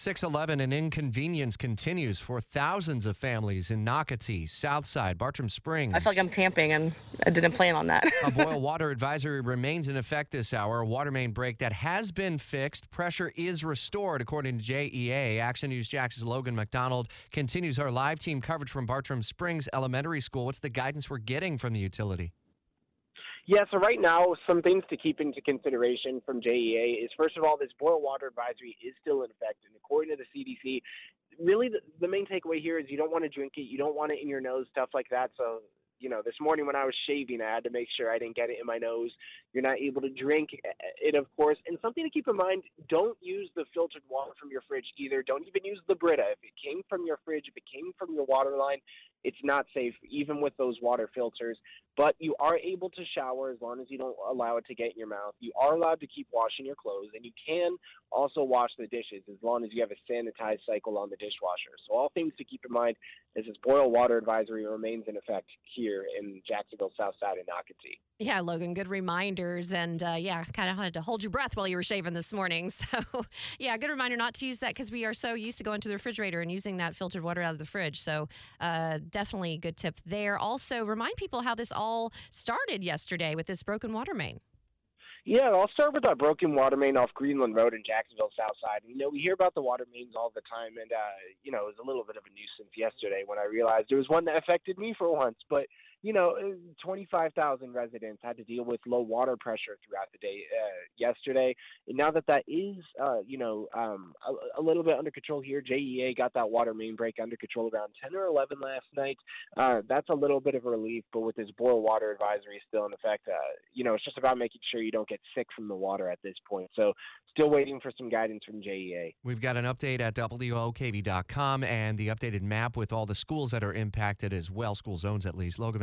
611 and inconvenience continues for thousands of families in Nocatee, Southside, Bartram Springs. I feel like I'm camping and I didn't plan on that. a boil water advisory remains in effect this hour. A water main break that has been fixed. Pressure is restored, according to JEA. Action News Jax's Logan MacDonald continues our live team coverage from Bartram Springs Elementary School. What's the guidance we're getting from the utility? Yeah, so right now, some things to keep into consideration from JEA is first of all, this boil water advisory is still in effect. And according to the CDC, really the, the main takeaway here is you don't want to drink it, you don't want it in your nose, stuff like that. So you know, this morning when I was shaving, I had to make sure I didn't get it in my nose. You're not able to drink it, of course. And something to keep in mind don't use the filtered water from your fridge either. Don't even use the Brita. If it came from your fridge, if it came from your water line, it's not safe, even with those water filters. But you are able to shower as long as you don't allow it to get in your mouth. You are allowed to keep washing your clothes, and you can also wash the dishes as long as you have a sanitized cycle on the dishwasher. So, all things to keep in mind as this boil water advisory remains in effect here in Jacksonville, South Side, and Nocatee. Yeah, Logan, good reminders. And uh, yeah, kind of had to hold your breath while you were shaving this morning. So, yeah, good reminder not to use that because we are so used to going to the refrigerator and using that filtered water out of the fridge. So, uh, definitely a good tip there. Also, remind people how this all started yesterday with this broken water main. Yeah, I'll start with our broken water main off Greenland Road in Jacksonville South Side. You know, we hear about the water mains all the time, and uh, you know, it was a little bit of a nuisance yesterday when I realized there was one that affected me for once. But you know, uh, 25,000 residents had to deal with low water pressure throughout the day uh, yesterday. And now that that is, uh, you know, um, a, a, little bit under control here, JEA got that water main break under control around 10 or 11 last night. Uh, that's a little bit of a relief, but with this boil water advisory still in effect, uh, you know, it's just about making sure you don't get sick from the water at this point. So still waiting for some guidance from JEA. We've got an update at WOKV.com and the updated map with all the schools that are impacted as well, school zones at least. Logan